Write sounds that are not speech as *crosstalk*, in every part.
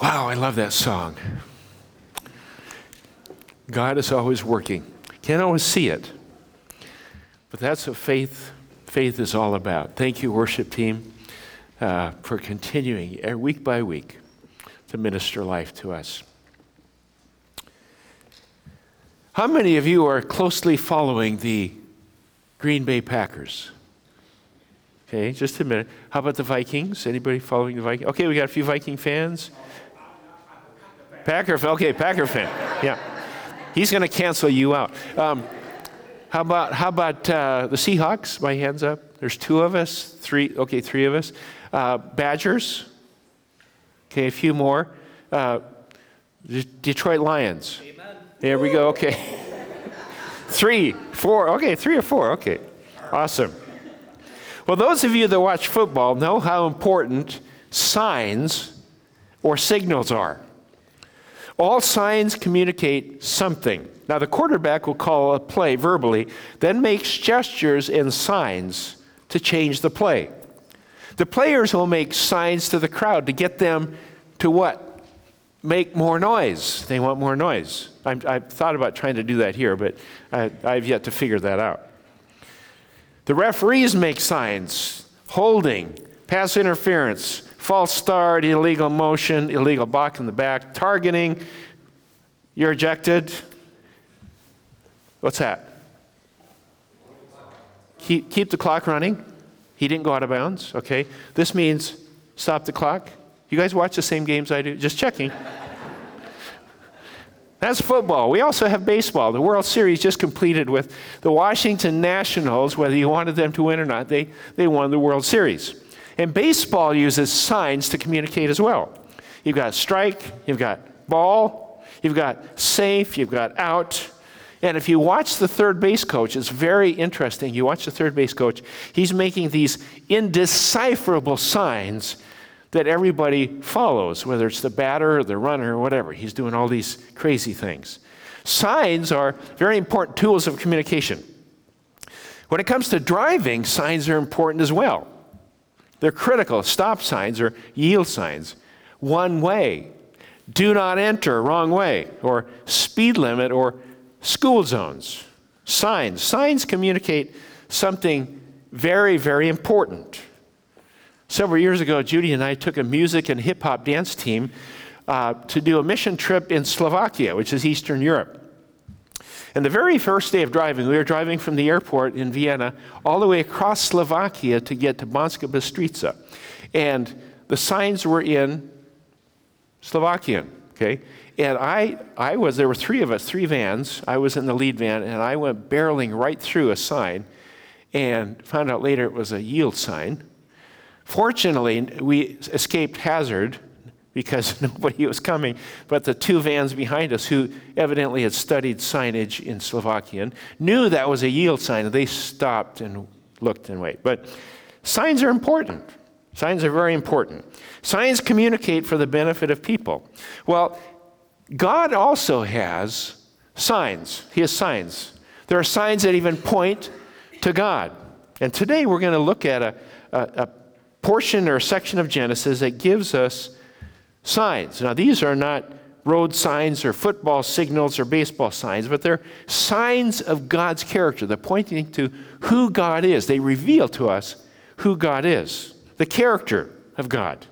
Wow, I love that song. God is always working. Can't always see it, but that's what faith faith is all about. Thank you, worship team, uh, for continuing week by week to minister life to us. How many of you are closely following the Green Bay Packers? Okay, just a minute. How about the Vikings? Anybody following the Vikings? Okay, we got a few Viking fans. Packer, fan. okay, Packer fan. Yeah, he's going to cancel you out. Um, how about how about uh, the Seahawks? My hands up. There's two of us. Three. Okay, three of us. Uh, Badgers. Okay, a few more. Uh, Detroit Lions. Amen. There we go. Okay. *laughs* three, four. Okay, three or four. Okay, awesome. Well, those of you that watch football know how important signs or signals are. All signs communicate something. Now, the quarterback will call a play verbally, then makes gestures and signs to change the play. The players will make signs to the crowd to get them to what? Make more noise. They want more noise. i have thought about trying to do that here, but I, I've yet to figure that out. The referees make signs holding, pass interference, false start, illegal motion, illegal block in the back, targeting, you're ejected. What's that? Keep, keep the clock running. He didn't go out of bounds. Okay. This means stop the clock. You guys watch the same games I do? Just checking. *laughs* That's football. We also have baseball. The World Series just completed with the Washington Nationals, whether you wanted them to win or not, they, they won the World Series. And baseball uses signs to communicate as well. You've got strike, you've got ball, you've got safe, you've got out. And if you watch the third base coach, it's very interesting. You watch the third base coach, he's making these indecipherable signs that everybody follows, whether it's the batter or the runner or whatever. He's doing all these crazy things. Signs are very important tools of communication. When it comes to driving, signs are important as well. They're critical. Stop signs or yield signs. One way. Do not enter, wrong way. Or speed limit or school zones. Signs. Signs communicate something very, very important. Several years ago, Judy and I took a music and hip hop dance team uh, to do a mission trip in Slovakia, which is Eastern Europe. And the very first day of driving, we were driving from the airport in Vienna all the way across Slovakia to get to Banska Bystrica. And the signs were in Slovakian, okay? And I, I was, there were three of us, three vans. I was in the lead van, and I went barreling right through a sign and found out later it was a yield sign. Fortunately, we escaped hazard because *laughs* nobody was coming, but the two vans behind us, who evidently had studied signage in Slovakian, knew that was a yield sign, and they stopped and looked and wait. But signs are important. Signs are very important. Signs communicate for the benefit of people. Well, God also has signs. He has signs. There are signs that even point to God. And today we're going to look at a, a, a portion or a section of Genesis that gives us signs. Now, these are not road signs or football signals or baseball signs, but they're signs of God's character. They're pointing to who God is. They reveal to us who God is, the character of God.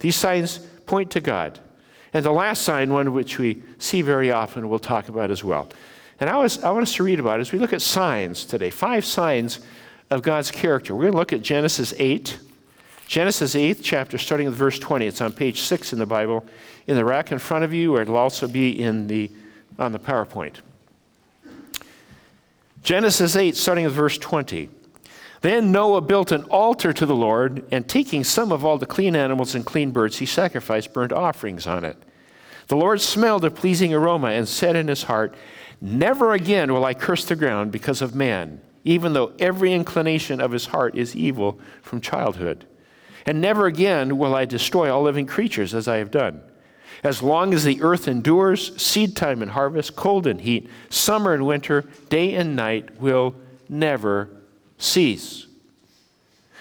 These signs point to God. And the last sign, one which we see very often, we'll talk about as well. And I, was, I want us to read about it as we look at signs today, five signs of God's character. We're going to look at Genesis 8. Genesis 8th chapter, starting with verse 20. It's on page 6 in the Bible, in the rack in front of you, or it'll also be in the, on the PowerPoint. Genesis 8, starting with verse 20. Then Noah built an altar to the Lord, and taking some of all the clean animals and clean birds, he sacrificed burnt offerings on it. The Lord smelled a pleasing aroma and said in his heart, Never again will I curse the ground because of man, even though every inclination of his heart is evil from childhood. And never again will I destroy all living creatures as I have done. As long as the earth endures, seed time and harvest, cold and heat, summer and winter, day and night will never cease.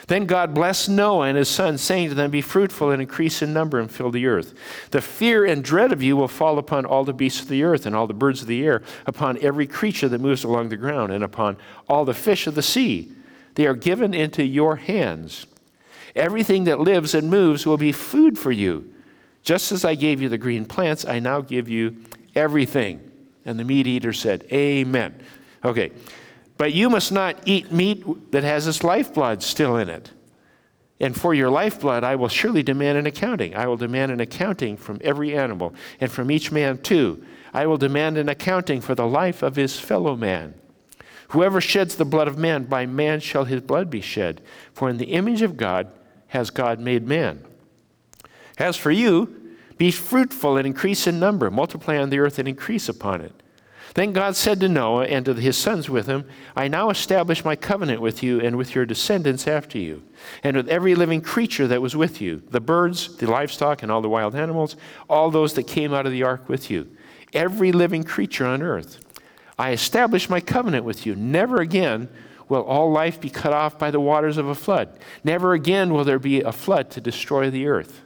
Then God blessed Noah and his sons, saying to them, Be fruitful and increase in number and fill the earth. The fear and dread of you will fall upon all the beasts of the earth and all the birds of the air, upon every creature that moves along the ground, and upon all the fish of the sea. They are given into your hands. Everything that lives and moves will be food for you. Just as I gave you the green plants, I now give you everything. And the meat eater said, Amen. Okay. But you must not eat meat that has its lifeblood still in it. And for your lifeblood, I will surely demand an accounting. I will demand an accounting from every animal, and from each man too. I will demand an accounting for the life of his fellow man. Whoever sheds the blood of man, by man shall his blood be shed. For in the image of God has God made man. As for you, be fruitful and increase in number, multiply on the earth and increase upon it. Then God said to Noah and to his sons with him, I now establish my covenant with you and with your descendants after you, and with every living creature that was with you the birds, the livestock, and all the wild animals, all those that came out of the ark with you, every living creature on earth. I establish my covenant with you. Never again will all life be cut off by the waters of a flood. Never again will there be a flood to destroy the earth.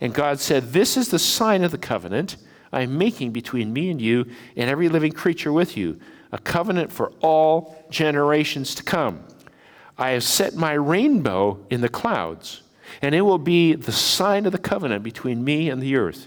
And God said, This is the sign of the covenant I am making between me and you and every living creature with you, a covenant for all generations to come. I have set my rainbow in the clouds, and it will be the sign of the covenant between me and the earth.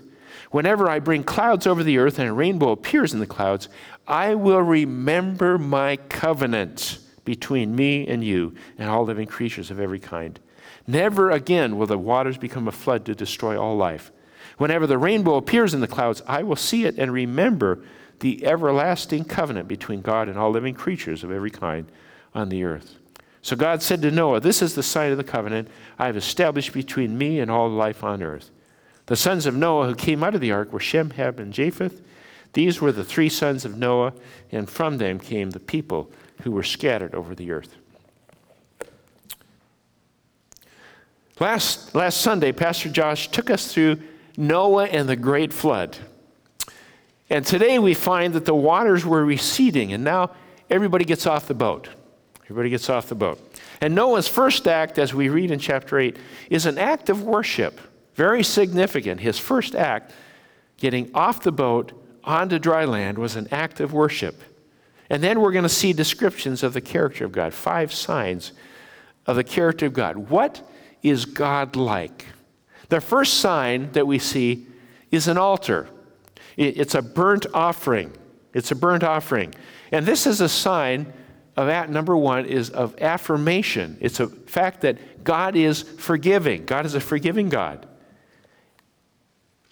Whenever I bring clouds over the earth and a rainbow appears in the clouds, I will remember my covenant between me and you and all living creatures of every kind. Never again will the waters become a flood to destroy all life. Whenever the rainbow appears in the clouds, I will see it and remember the everlasting covenant between God and all living creatures of every kind on the earth. So God said to Noah, This is the sign of the covenant I have established between me and all life on earth. The sons of Noah who came out of the ark were Shem, Ham, and Japheth. These were the three sons of Noah, and from them came the people who were scattered over the earth. Last, last Sunday, Pastor Josh took us through Noah and the great flood. And today we find that the waters were receding, and now everybody gets off the boat. Everybody gets off the boat. And Noah's first act, as we read in chapter 8, is an act of worship. Very significant. His first act, getting off the boat onto dry land, was an act of worship. And then we're going to see descriptions of the character of God, five signs of the character of God. What is God like? The first sign that we see is an altar. It's a burnt offering. It's a burnt offering. And this is a sign of that, number one, is of affirmation. It's a fact that God is forgiving. God is a forgiving God.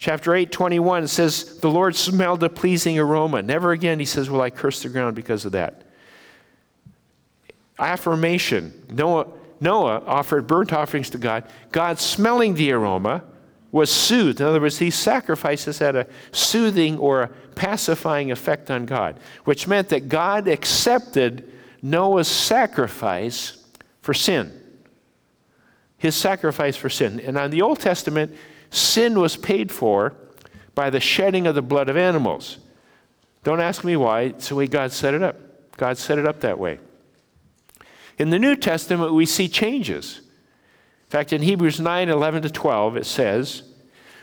Chapter 8, 21 says, The Lord smelled a pleasing aroma. Never again, he says, will I curse the ground because of that. Affirmation. Noah Noah offered burnt offerings to God. God, smelling the aroma, was soothed. In other words, these sacrifices had a soothing or a pacifying effect on God, which meant that God accepted Noah's sacrifice for sin. His sacrifice for sin. And on the Old Testament, sin was paid for by the shedding of the blood of animals. Don't ask me why, it's the way God set it up. God set it up that way. In the New Testament, we see changes. In fact, in Hebrews 9 11 to 12, it says,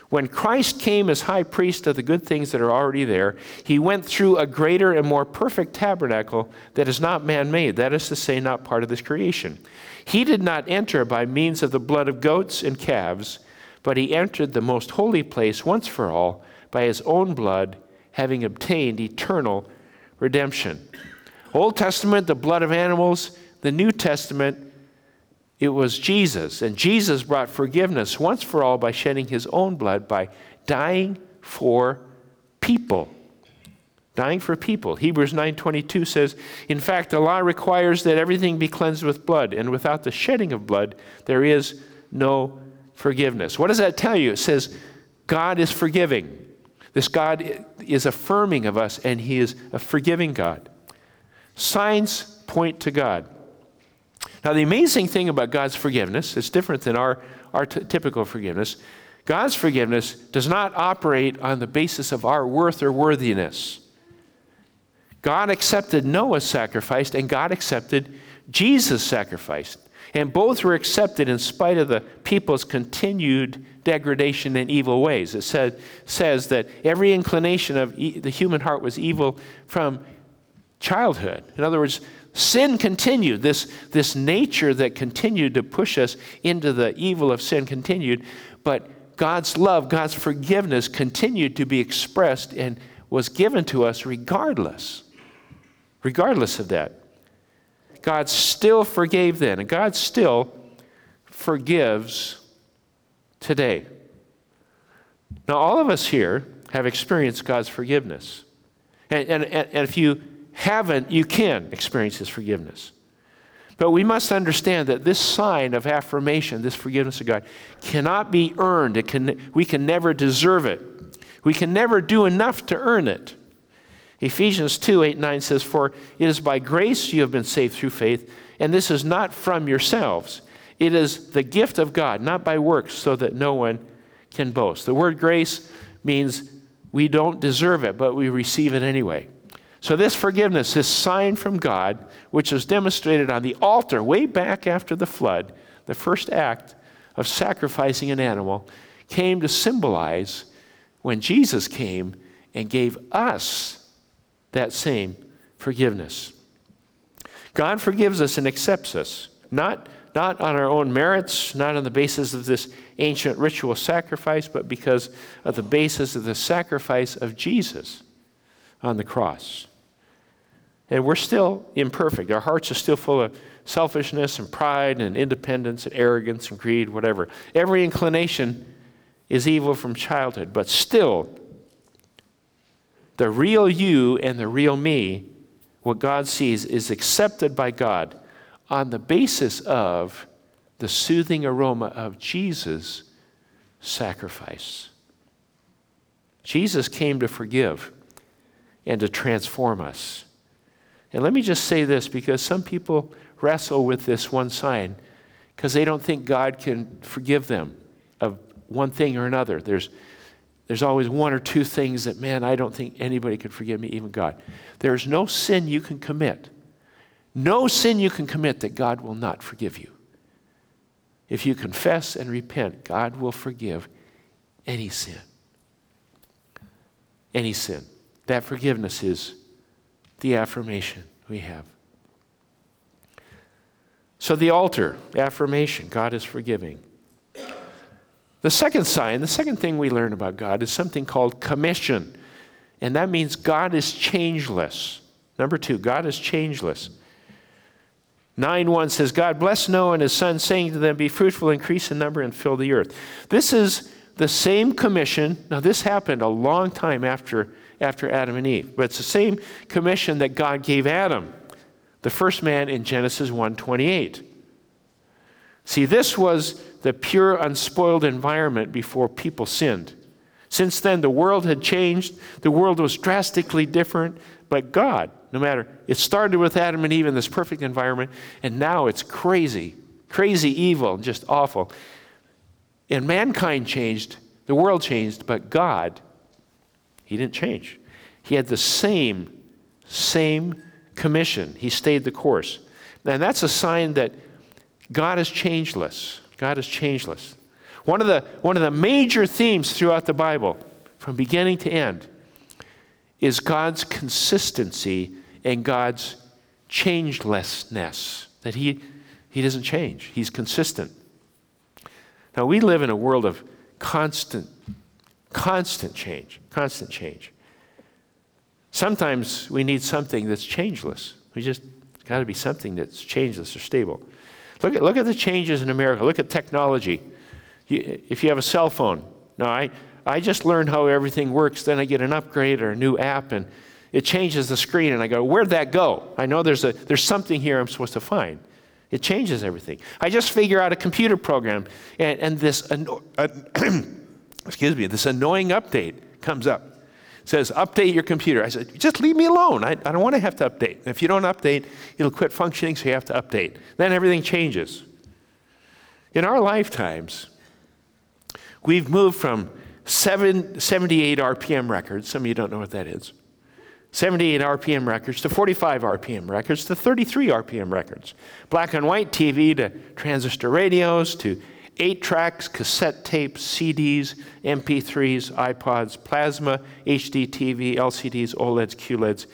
When Christ came as high priest of the good things that are already there, he went through a greater and more perfect tabernacle that is not man made, that is to say, not part of this creation. He did not enter by means of the blood of goats and calves, but he entered the most holy place once for all by his own blood, having obtained eternal redemption. Old Testament, the blood of animals the New Testament, it was Jesus. And Jesus brought forgiveness once for all by shedding his own blood, by dying for people. Dying for people. Hebrews 9:22 says, "In fact, the law requires that everything be cleansed with blood, and without the shedding of blood, there is no forgiveness." What does that tell you? It says God is forgiving. This God is affirming of us, and He is a forgiving God. Signs point to God. Now, the amazing thing about God's forgiveness, it's different than our, our t- typical forgiveness. God's forgiveness does not operate on the basis of our worth or worthiness. God accepted Noah's sacrifice, and God accepted Jesus' sacrifice. And both were accepted in spite of the people's continued degradation and evil ways. It said, says that every inclination of e- the human heart was evil from childhood. In other words, sin continued. This, this nature that continued to push us into the evil of sin continued, but God's love, God's forgiveness continued to be expressed and was given to us regardless. Regardless of that. God still forgave then, and God still forgives today. Now, all of us here have experienced God's forgiveness. And, and, and if you haven't, you can experience His forgiveness. But we must understand that this sign of affirmation, this forgiveness of God, cannot be earned. It can, we can never deserve it. We can never do enough to earn it. Ephesians 2 8 9 says, For it is by grace you have been saved through faith, and this is not from yourselves. It is the gift of God, not by works, so that no one can boast. The word grace means we don't deserve it, but we receive it anyway. So, this forgiveness, this sign from God, which was demonstrated on the altar way back after the flood, the first act of sacrificing an animal, came to symbolize when Jesus came and gave us that same forgiveness. God forgives us and accepts us, not not on our own merits, not on the basis of this ancient ritual sacrifice, but because of the basis of the sacrifice of Jesus on the cross. And we're still imperfect. Our hearts are still full of selfishness and pride and independence and arrogance and greed, whatever. Every inclination is evil from childhood, but still, the real you and the real me, what God sees, is accepted by God on the basis of the soothing aroma of Jesus' sacrifice. Jesus came to forgive and to transform us. And let me just say this because some people wrestle with this one sign because they don't think God can forgive them of one thing or another. There's, there's always one or two things that, man, I don't think anybody could forgive me, even God. There's no sin you can commit no sin you can commit that God will not forgive you. If you confess and repent, God will forgive any sin. Any sin. That forgiveness is the affirmation we have. So, the altar, affirmation, God is forgiving. The second sign, the second thing we learn about God is something called commission. And that means God is changeless. Number two, God is changeless. 9 1 says, God blessed Noah and his son, saying to them, Be fruitful, increase in number, and fill the earth. This is the same commission. Now, this happened a long time after, after Adam and Eve, but it's the same commission that God gave Adam, the first man in Genesis 1 28. See, this was the pure, unspoiled environment before people sinned. Since then, the world had changed. The world was drastically different, but God no matter. It started with Adam and Eve in this perfect environment, and now it's crazy, crazy evil, just awful. And mankind changed, the world changed, but God, He didn't change. He had the same, same commission. He stayed the course. And that's a sign that God is changeless. God is changeless. One of the, one of the major themes throughout the Bible, from beginning to end, is God's consistency and God's changelessness, that he, he doesn't change, He's consistent. Now, we live in a world of constant, constant change, constant change. Sometimes we need something that's changeless. We just got to be something that's changeless or stable. Look at, look at the changes in America. Look at technology. You, if you have a cell phone, now I, I just learned how everything works, then I get an upgrade or a new app, and it changes the screen, and I go, Where'd that go? I know there's, a, there's something here I'm supposed to find. It changes everything. I just figure out a computer program, and, and this, uh, *coughs* excuse me, this annoying update comes up. Says, Update your computer. I said, Just leave me alone. I, I don't want to have to update. If you don't update, it'll quit functioning, so you have to update. Then everything changes. In our lifetimes, we've moved from seven, 78 RPM records, some of you don't know what that is, 78 RPM records to 45 RPM records to 33 RPM records. Black and white TV to transistor radios to 8 tracks, cassette tapes, CDs, MP3s, iPods, plasma, HD TV, LCDs, OLEDs, QLEDs.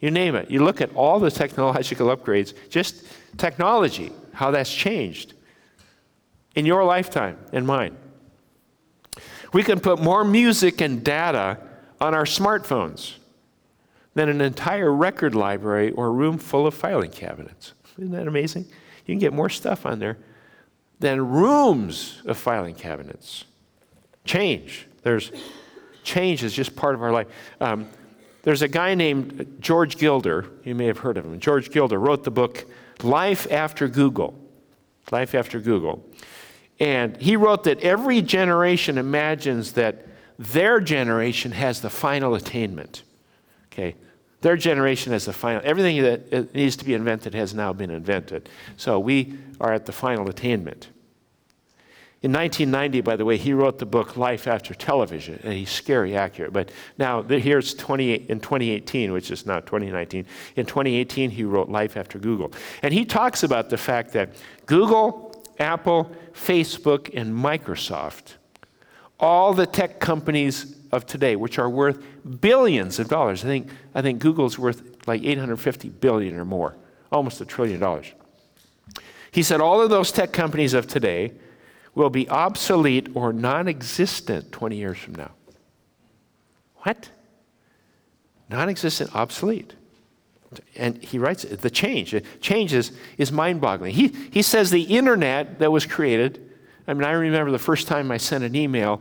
You name it. You look at all the technological upgrades, just technology, how that's changed in your lifetime and mine. We can put more music and data on our smartphones than an entire record library or room full of filing cabinets. Isn't that amazing? You can get more stuff on there than rooms of filing cabinets. Change. There's change is just part of our life. Um, there's a guy named George Gilder. You may have heard of him. George Gilder wrote the book Life After Google. Life After Google. And he wrote that every generation imagines that their generation has the final attainment. Okay? Their generation has the final, everything that needs to be invented has now been invented. So we are at the final attainment. In 1990, by the way, he wrote the book Life After Television, and he's scary accurate. But now, here's 28, in 2018, which is not 2019. In 2018, he wrote Life After Google. And he talks about the fact that Google, Apple, Facebook, and Microsoft, all the tech companies of today, which are worth billions of dollars. I think, I think Google's worth like 850 billion or more, almost a trillion dollars. He said all of those tech companies of today will be obsolete or non existent 20 years from now. What? Non existent, obsolete. And he writes the change. Change is, is mind boggling. He, he says the internet that was created, I mean, I remember the first time I sent an email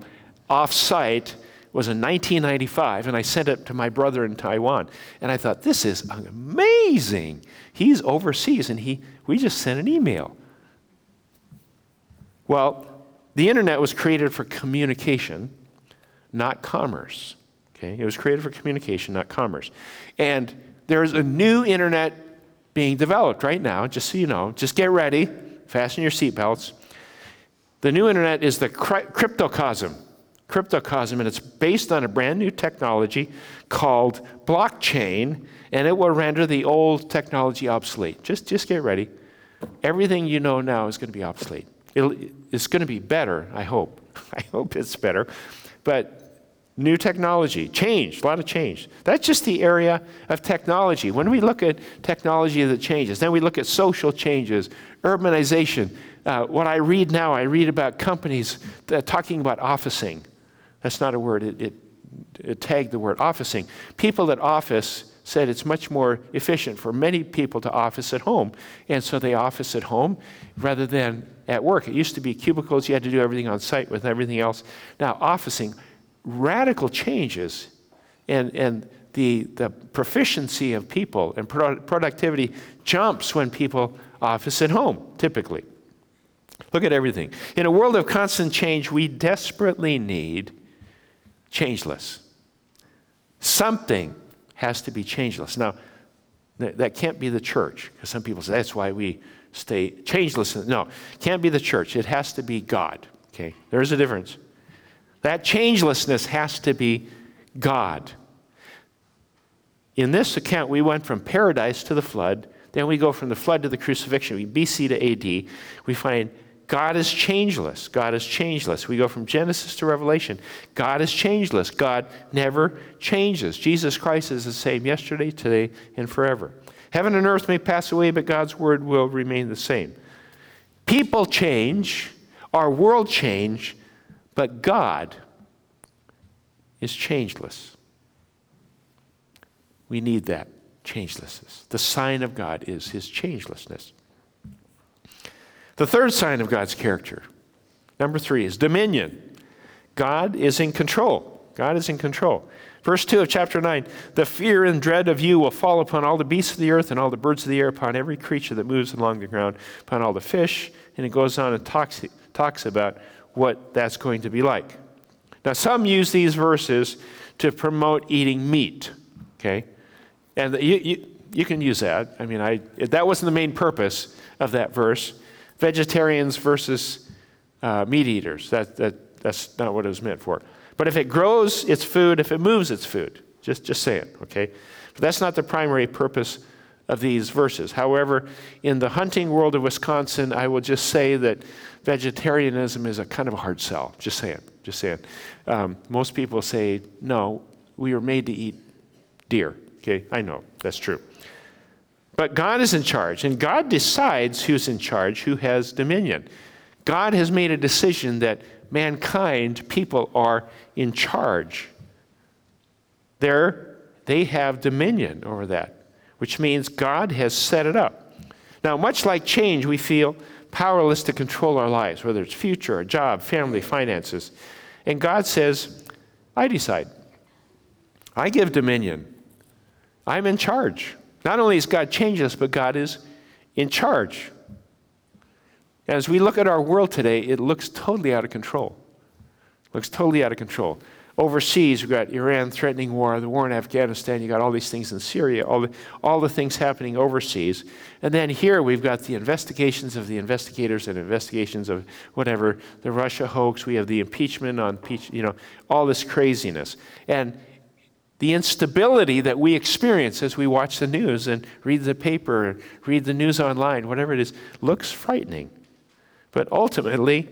off site was in 1995, and I sent it to my brother in Taiwan. And I thought, this is amazing. He's overseas, and he, we just sent an email. Well, the internet was created for communication, not commerce. Okay? It was created for communication, not commerce. And there's a new internet being developed right now, just so you know. Just get ready, fasten your seatbelts. The new internet is the cryptocosm cryptocosm, and it's based on a brand new technology called blockchain, and it will render the old technology obsolete. Just, just get ready. Everything you know now is going to be obsolete. It'll, it's going to be better, I hope. *laughs* I hope it's better. But new technology, change, a lot of change. That's just the area of technology. When we look at technology that changes, then we look at social changes, urbanization. Uh, what I read now, I read about companies talking about officing. That's not a word, it, it, it tagged the word officing. People that office said it's much more efficient for many people to office at home. And so they office at home rather than at work. It used to be cubicles, you had to do everything on site with everything else. Now, officing, radical changes. And, and the, the proficiency of people and pro- productivity jumps when people office at home, typically. Look at everything. In a world of constant change, we desperately need changeless. Something has to be changeless. Now, that can't be the church, because some people say that's why we stay changeless. No, can't be the church. It has to be God. Okay, there's a difference. That changelessness has to be God. In this account, we went from paradise to the flood. Then we go from the flood to the crucifixion. We BC to AD. We find God is changeless. God is changeless. We go from Genesis to Revelation. God is changeless. God never changes. Jesus Christ is the same yesterday, today, and forever. Heaven and earth may pass away, but God's word will remain the same. People change, our world change, but God is changeless. We need that changelessness. The sign of God is his changelessness. The third sign of God's character, number three, is dominion. God is in control. God is in control. Verse 2 of chapter 9 The fear and dread of you will fall upon all the beasts of the earth and all the birds of the air, upon every creature that moves along the ground, upon all the fish. And it goes on and talks, talks about what that's going to be like. Now, some use these verses to promote eating meat, okay? And you, you, you can use that. I mean, I, that wasn't the main purpose of that verse vegetarians versus uh, meat eaters. That, that, that's not what it was meant for. But if it grows its food, if it moves its food, Just, just say it, okay? But that's not the primary purpose of these verses. However, in the hunting world of Wisconsin, I will just say that vegetarianism is a kind of a hard sell. Just saying, just saying. Um, most people say, no, we were made to eat deer. Okay, I know, that's true. But God is in charge, and God decides who's in charge, who has dominion. God has made a decision that mankind, people, are in charge. They're, they have dominion over that, which means God has set it up. Now, much like change, we feel powerless to control our lives, whether it's future, a job, family, finances. And God says, I decide. I give dominion. I'm in charge. Not only has God changed us, but God is in charge. As we look at our world today, it looks totally out of control. Looks totally out of control. Overseas, we've got Iran threatening war, the war in Afghanistan, You've got all these things in Syria, all the, all the things happening overseas. And then here we've got the investigations of the investigators and investigations of whatever, the Russia hoax, we have the impeachment on, you know, all this craziness. And the instability that we experience as we watch the news and read the paper and read the news online, whatever it is, looks frightening. But ultimately,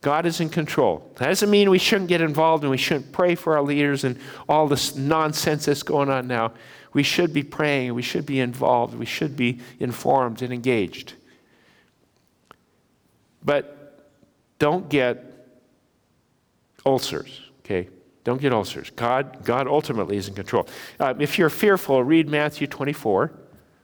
God is in control. That doesn't mean we shouldn't get involved and we shouldn't pray for our leaders and all this nonsense that's going on now. We should be praying, we should be involved, we should be informed and engaged. But don't get ulcers, okay? Don't get ulcers. God, God ultimately is in control. Uh, if you're fearful, read Matthew 24.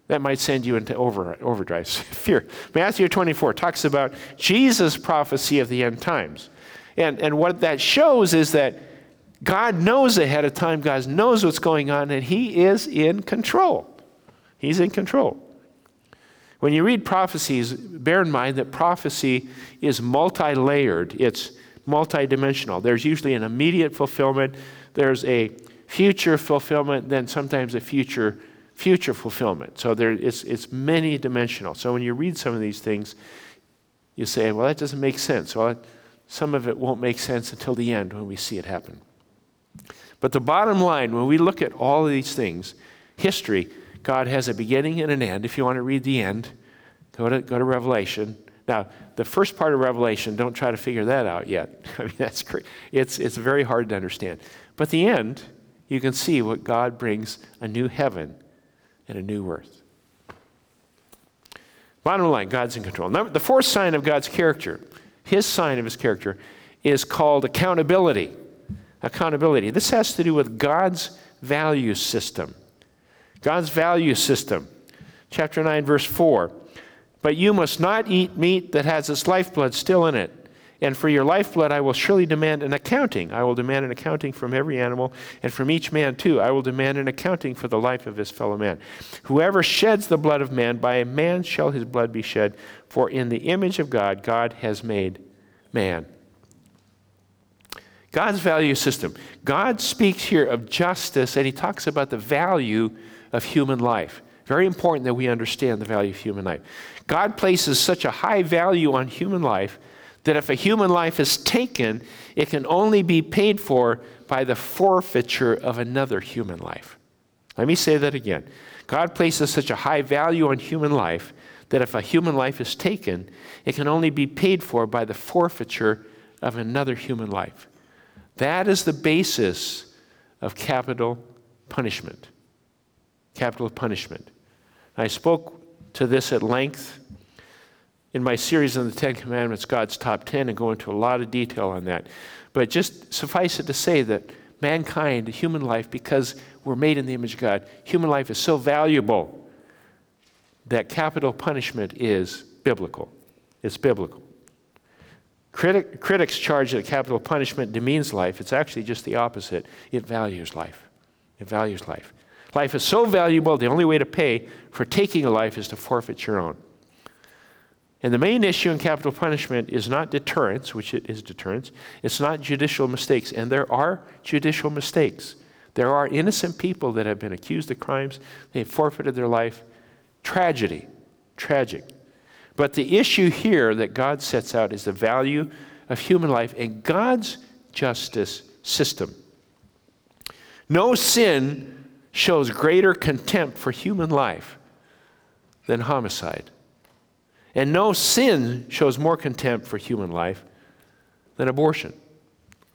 That might send you into over, overdrive. *laughs* Fear. Matthew 24 talks about Jesus' prophecy of the end times. And, and what that shows is that God knows ahead of time, God knows what's going on, and He is in control. He's in control. When you read prophecies, bear in mind that prophecy is multi layered. It's multidimensional. There's usually an immediate fulfillment, there's a future fulfillment, then sometimes a future future fulfillment. So there, it's, it's many dimensional. So when you read some of these things, you say, well, that doesn't make sense. Well, some of it won't make sense until the end when we see it happen. But the bottom line, when we look at all of these things, history, God has a beginning and an end. If you want to read the end, go to, go to Revelation. Now, the first part of Revelation, don't try to figure that out yet. *laughs* I mean, that's great. It's, it's very hard to understand. But the end, you can see what God brings a new heaven and a new earth. Bottom line, God's in control. Number, the fourth sign of God's character, his sign of his character, is called accountability. Accountability. This has to do with God's value system. God's value system. Chapter 9, verse 4. But you must not eat meat that has its lifeblood still in it. And for your lifeblood, I will surely demand an accounting. I will demand an accounting from every animal, and from each man too. I will demand an accounting for the life of his fellow man. Whoever sheds the blood of man, by a man shall his blood be shed. For in the image of God, God has made man. God's value system. God speaks here of justice, and he talks about the value of human life. Very important that we understand the value of human life. God places such a high value on human life that if a human life is taken, it can only be paid for by the forfeiture of another human life. Let me say that again. God places such a high value on human life that if a human life is taken, it can only be paid for by the forfeiture of another human life. That is the basis of capital punishment. Capital punishment. I spoke to this at length in my series on the Ten Commandments, God's Top Ten, and go into a lot of detail on that. But just suffice it to say that mankind, human life, because we're made in the image of God, human life is so valuable that capital punishment is biblical. It's biblical. Critic, critics charge that capital punishment demeans life. It's actually just the opposite. It values life. It values life. Life is so valuable, the only way to pay for taking a life is to forfeit your own. And the main issue in capital punishment is not deterrence, which it is deterrence, it's not judicial mistakes. And there are judicial mistakes. There are innocent people that have been accused of crimes, they've forfeited their life. Tragedy, tragic. But the issue here that God sets out is the value of human life and God's justice system. No sin shows greater contempt for human life than homicide. And no sin shows more contempt for human life than abortion.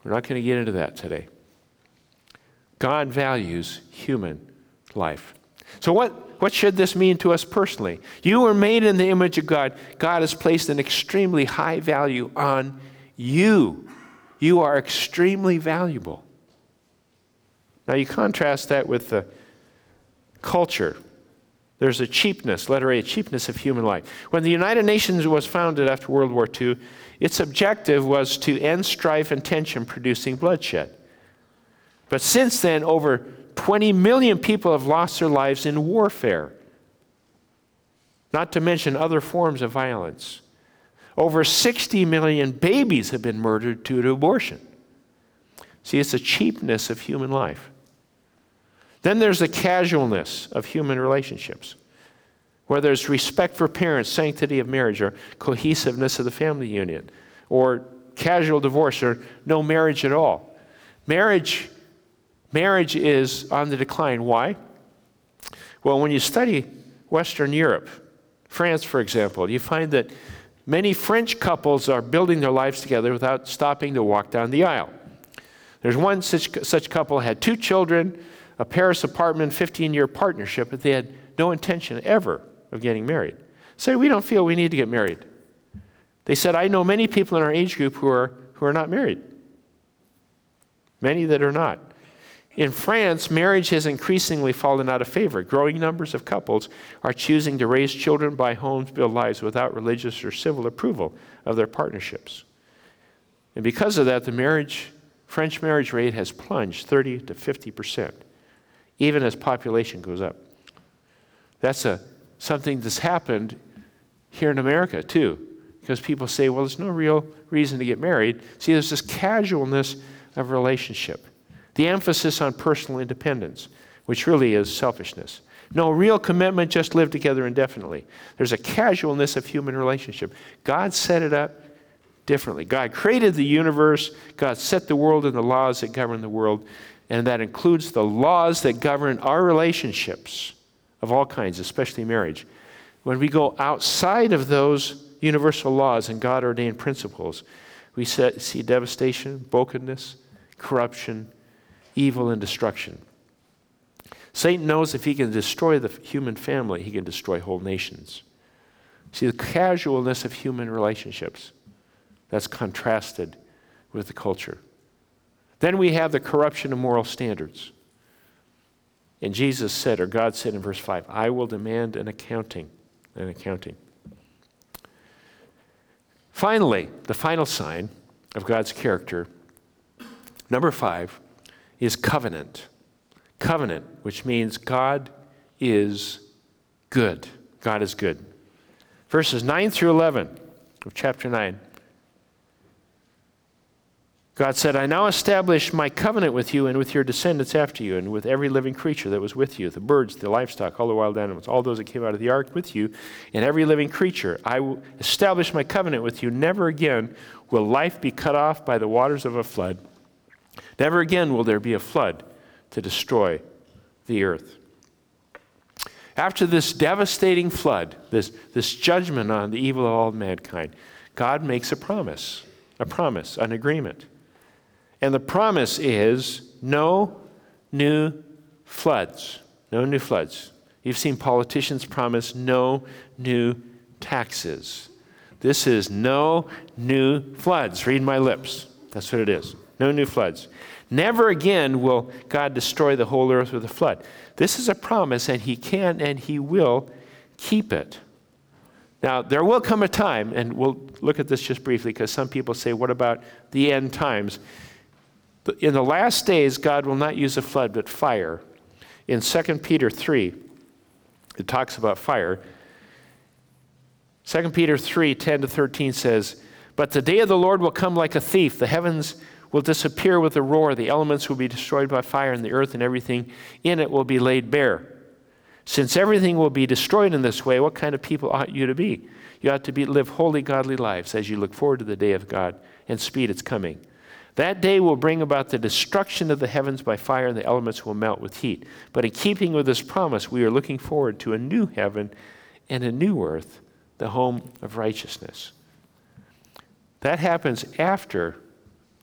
We're not going to get into that today. God values human life. So, what, what should this mean to us personally? You were made in the image of God. God has placed an extremely high value on you. You are extremely valuable. Now, you contrast that with the culture. There's a cheapness, letter A, cheapness of human life. When the United Nations was founded after World War II, its objective was to end strife and tension producing bloodshed. But since then, over 20 million people have lost their lives in warfare, not to mention other forms of violence. Over 60 million babies have been murdered due to abortion. See, it's a cheapness of human life. Then there's the casualness of human relationships, where there's respect for parents, sanctity of marriage, or cohesiveness of the family union, or casual divorce, or no marriage at all. Marriage, marriage is on the decline. Why? Well, when you study Western Europe, France, for example, you find that many French couples are building their lives together without stopping to walk down the aisle. There's one such, such couple had two children, a Paris apartment, 15 year partnership, but they had no intention ever of getting married. Say, we don't feel we need to get married. They said, I know many people in our age group who are, who are not married. Many that are not. In France, marriage has increasingly fallen out of favor. Growing numbers of couples are choosing to raise children, buy homes, build lives without religious or civil approval of their partnerships. And because of that, the marriage, French marriage rate has plunged 30 to 50 percent even as population goes up. That's a, something that's happened here in America too, because people say, well, there's no real reason to get married. See, there's this casualness of relationship, the emphasis on personal independence, which really is selfishness. No real commitment, just live together indefinitely. There's a casualness of human relationship. God set it up differently. God created the universe, God set the world and the laws that govern the world and that includes the laws that govern our relationships of all kinds, especially marriage. When we go outside of those universal laws and God ordained principles, we see devastation, brokenness, corruption, evil, and destruction. Satan knows if he can destroy the human family, he can destroy whole nations. See, the casualness of human relationships, that's contrasted with the culture. Then we have the corruption of moral standards. And Jesus said, or God said in verse 5, I will demand an accounting. An accounting. Finally, the final sign of God's character, number five, is covenant. Covenant, which means God is good. God is good. Verses 9 through 11 of chapter 9. God said, I now establish my covenant with you and with your descendants after you, and with every living creature that was with you the birds, the livestock, all the wild animals, all those that came out of the ark with you, and every living creature. I will establish my covenant with you. Never again will life be cut off by the waters of a flood. Never again will there be a flood to destroy the earth. After this devastating flood, this, this judgment on the evil of all mankind, God makes a promise, a promise, an agreement. And the promise is no new floods. No new floods. You've seen politicians promise no new taxes. This is no new floods. Read my lips. That's what it is. No new floods. Never again will God destroy the whole earth with a flood. This is a promise, and He can and He will keep it. Now, there will come a time, and we'll look at this just briefly because some people say, What about the end times? In the last days, God will not use a flood, but fire. In 2 Peter 3, it talks about fire. 2 Peter 3 10 to 13 says, But the day of the Lord will come like a thief. The heavens will disappear with a roar. The elements will be destroyed by fire, and the earth and everything in it will be laid bare. Since everything will be destroyed in this way, what kind of people ought you to be? You ought to be, live holy, godly lives as you look forward to the day of God and speed its coming. That day will bring about the destruction of the heavens by fire, and the elements will melt with heat. But in keeping with this promise, we are looking forward to a new heaven and a new earth, the home of righteousness. That happens after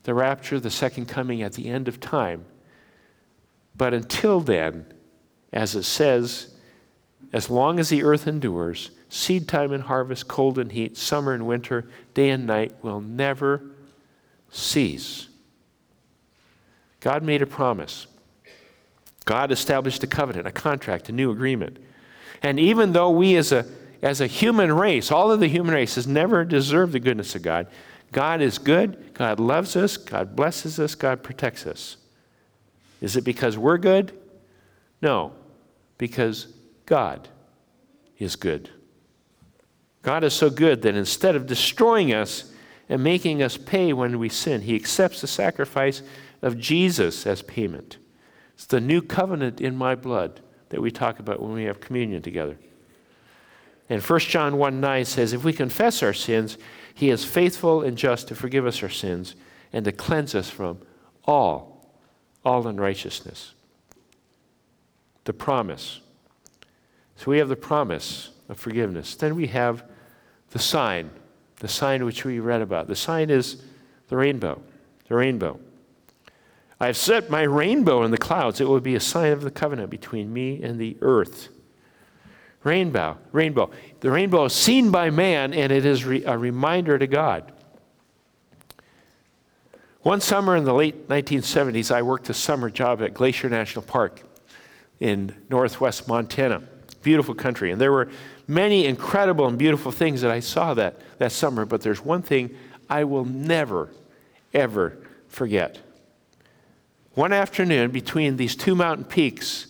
the rapture, the second coming at the end of time. But until then, as it says, as long as the earth endures, seed time and harvest, cold and heat, summer and winter, day and night will never cease. God made a promise. God established a covenant, a contract, a new agreement. And even though we as a, as a human race, all of the human race has never deserved the goodness of God, God is good, God loves us, God blesses us, God protects us. Is it because we're good? No, because God is good. God is so good that instead of destroying us and making us pay when we sin, He accepts the sacrifice of Jesus as payment. It's the new covenant in my blood that we talk about when we have communion together. And 1 John 1 9 says, If we confess our sins, He is faithful and just to forgive us our sins and to cleanse us from all, all unrighteousness. The promise. So we have the promise of forgiveness. Then we have the sign, the sign which we read about. The sign is the rainbow. The rainbow. I have set my rainbow in the clouds. It will be a sign of the covenant between me and the earth. Rainbow, rainbow. The rainbow is seen by man, and it is re- a reminder to God. One summer in the late 1970s, I worked a summer job at Glacier National Park in northwest Montana. Beautiful country. And there were many incredible and beautiful things that I saw that, that summer, but there's one thing I will never, ever forget. One afternoon, between these two mountain peaks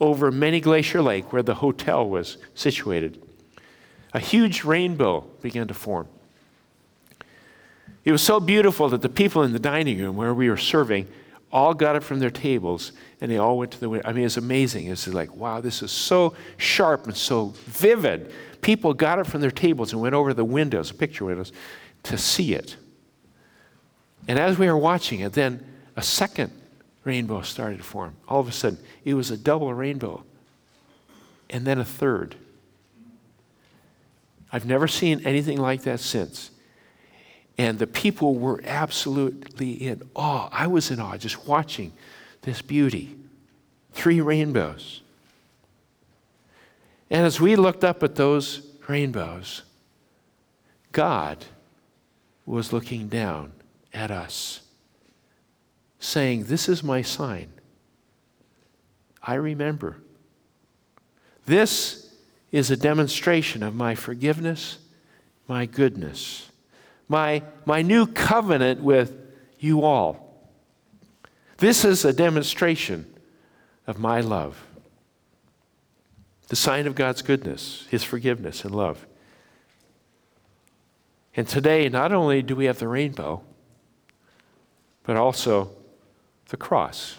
over Many Glacier Lake, where the hotel was situated, a huge rainbow began to form. It was so beautiful that the people in the dining room where we were serving all got up from their tables and they all went to the window. I mean, it's amazing. It's like, wow, this is so sharp and so vivid. People got up from their tables and went over the windows, picture windows, to see it. And as we were watching it, then a second rainbow started to form. All of a sudden, it was a double rainbow, and then a third. I've never seen anything like that since. And the people were absolutely in awe. I was in awe just watching this beauty. Three rainbows. And as we looked up at those rainbows, God was looking down at us saying, This is my sign. I remember. This is a demonstration of my forgiveness, my goodness, my, my new covenant with you all. This is a demonstration of my love. The sign of God's goodness, His forgiveness and love. And today, not only do we have the rainbow, but also the cross.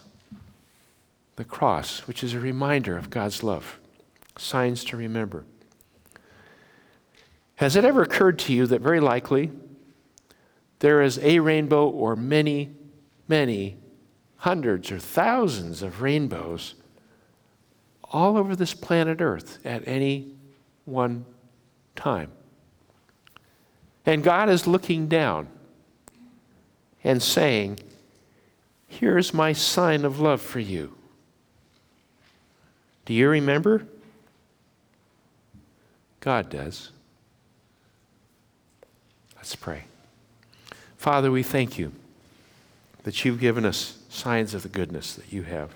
The cross, which is a reminder of God's love, signs to remember. Has it ever occurred to you that very likely there is a rainbow or many, many hundreds or thousands of rainbows all over this planet Earth at any one time? And God is looking down and saying, Here's my sign of love for you. Do you remember? God does. Let's pray. Father, we thank you that you've given us signs of the goodness that you have.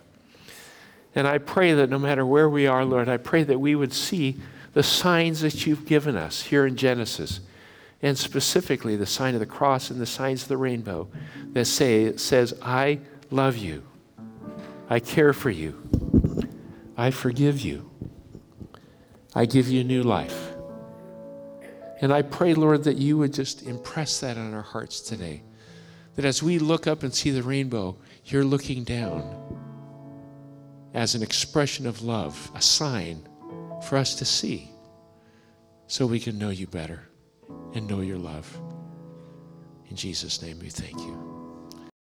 And I pray that no matter where we are, Lord, I pray that we would see the signs that you've given us here in Genesis and specifically the sign of the cross and the signs of the rainbow that say, says, I love you. I care for you. I forgive you. I give you new life. And I pray, Lord, that you would just impress that on our hearts today. That as we look up and see the rainbow, you're looking down as an expression of love, a sign for us to see so we can know you better and know your love. In Jesus' name, we thank you.